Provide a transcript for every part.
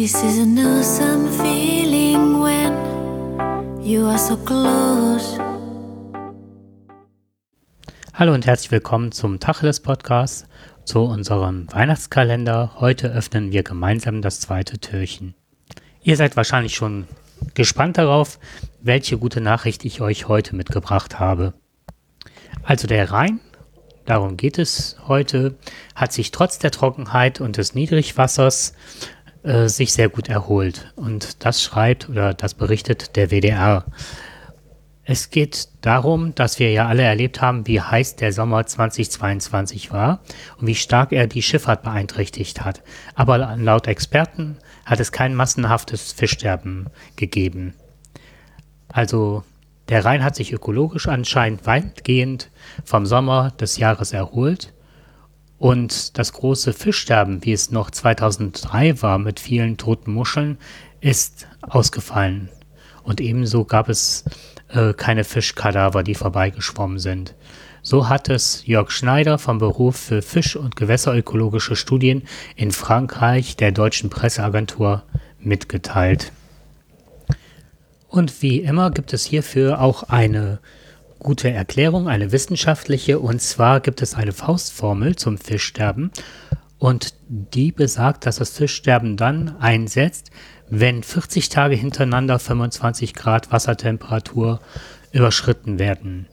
This is an awesome feeling when you are so close. Hallo und herzlich willkommen zum Tacheles Podcast, zu unserem Weihnachtskalender. Heute öffnen wir gemeinsam das zweite Türchen. Ihr seid wahrscheinlich schon gespannt darauf, welche gute Nachricht ich euch heute mitgebracht habe. Also der Rhein, darum geht es heute, hat sich trotz der Trockenheit und des Niedrigwassers äh, sich sehr gut erholt. Und das schreibt oder das berichtet der WDR. Es geht darum, dass wir ja alle erlebt haben, wie heiß der Sommer 2022 war und wie stark er die Schifffahrt beeinträchtigt hat. Aber laut Experten hat es kein massenhaftes Fischsterben gegeben. Also der Rhein hat sich ökologisch anscheinend weitgehend vom Sommer des Jahres erholt und das große Fischsterben, wie es noch 2003 war mit vielen toten Muscheln, ist ausgefallen. Und ebenso gab es äh, keine Fischkadaver, die vorbeigeschwommen sind. So hat es Jörg Schneider vom Beruf für Fisch- und Gewässerökologische Studien in Frankreich der deutschen Presseagentur mitgeteilt. Und wie immer gibt es hierfür auch eine gute Erklärung, eine wissenschaftliche, und zwar gibt es eine Faustformel zum Fischsterben und die besagt, dass das Fischsterben dann einsetzt, wenn 40 Tage hintereinander 25 Grad Wassertemperatur überschritten werden.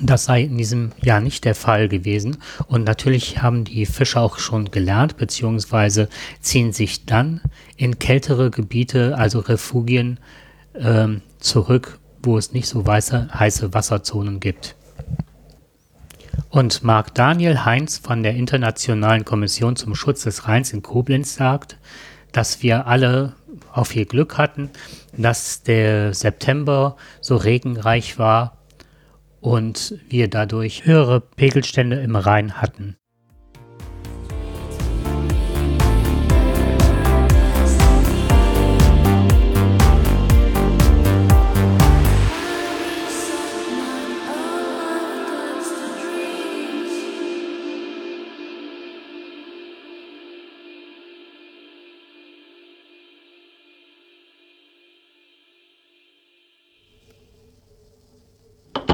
Das sei in diesem Jahr nicht der Fall gewesen. Und natürlich haben die Fischer auch schon gelernt, beziehungsweise ziehen sich dann in kältere Gebiete, also Refugien, ähm, zurück, wo es nicht so weiße, heiße Wasserzonen gibt. Und Marc Daniel Heinz von der Internationalen Kommission zum Schutz des Rheins in Koblenz sagt, dass wir alle auch viel Glück hatten, dass der September so regenreich war und wir dadurch höhere Pegelstände im Rhein hatten.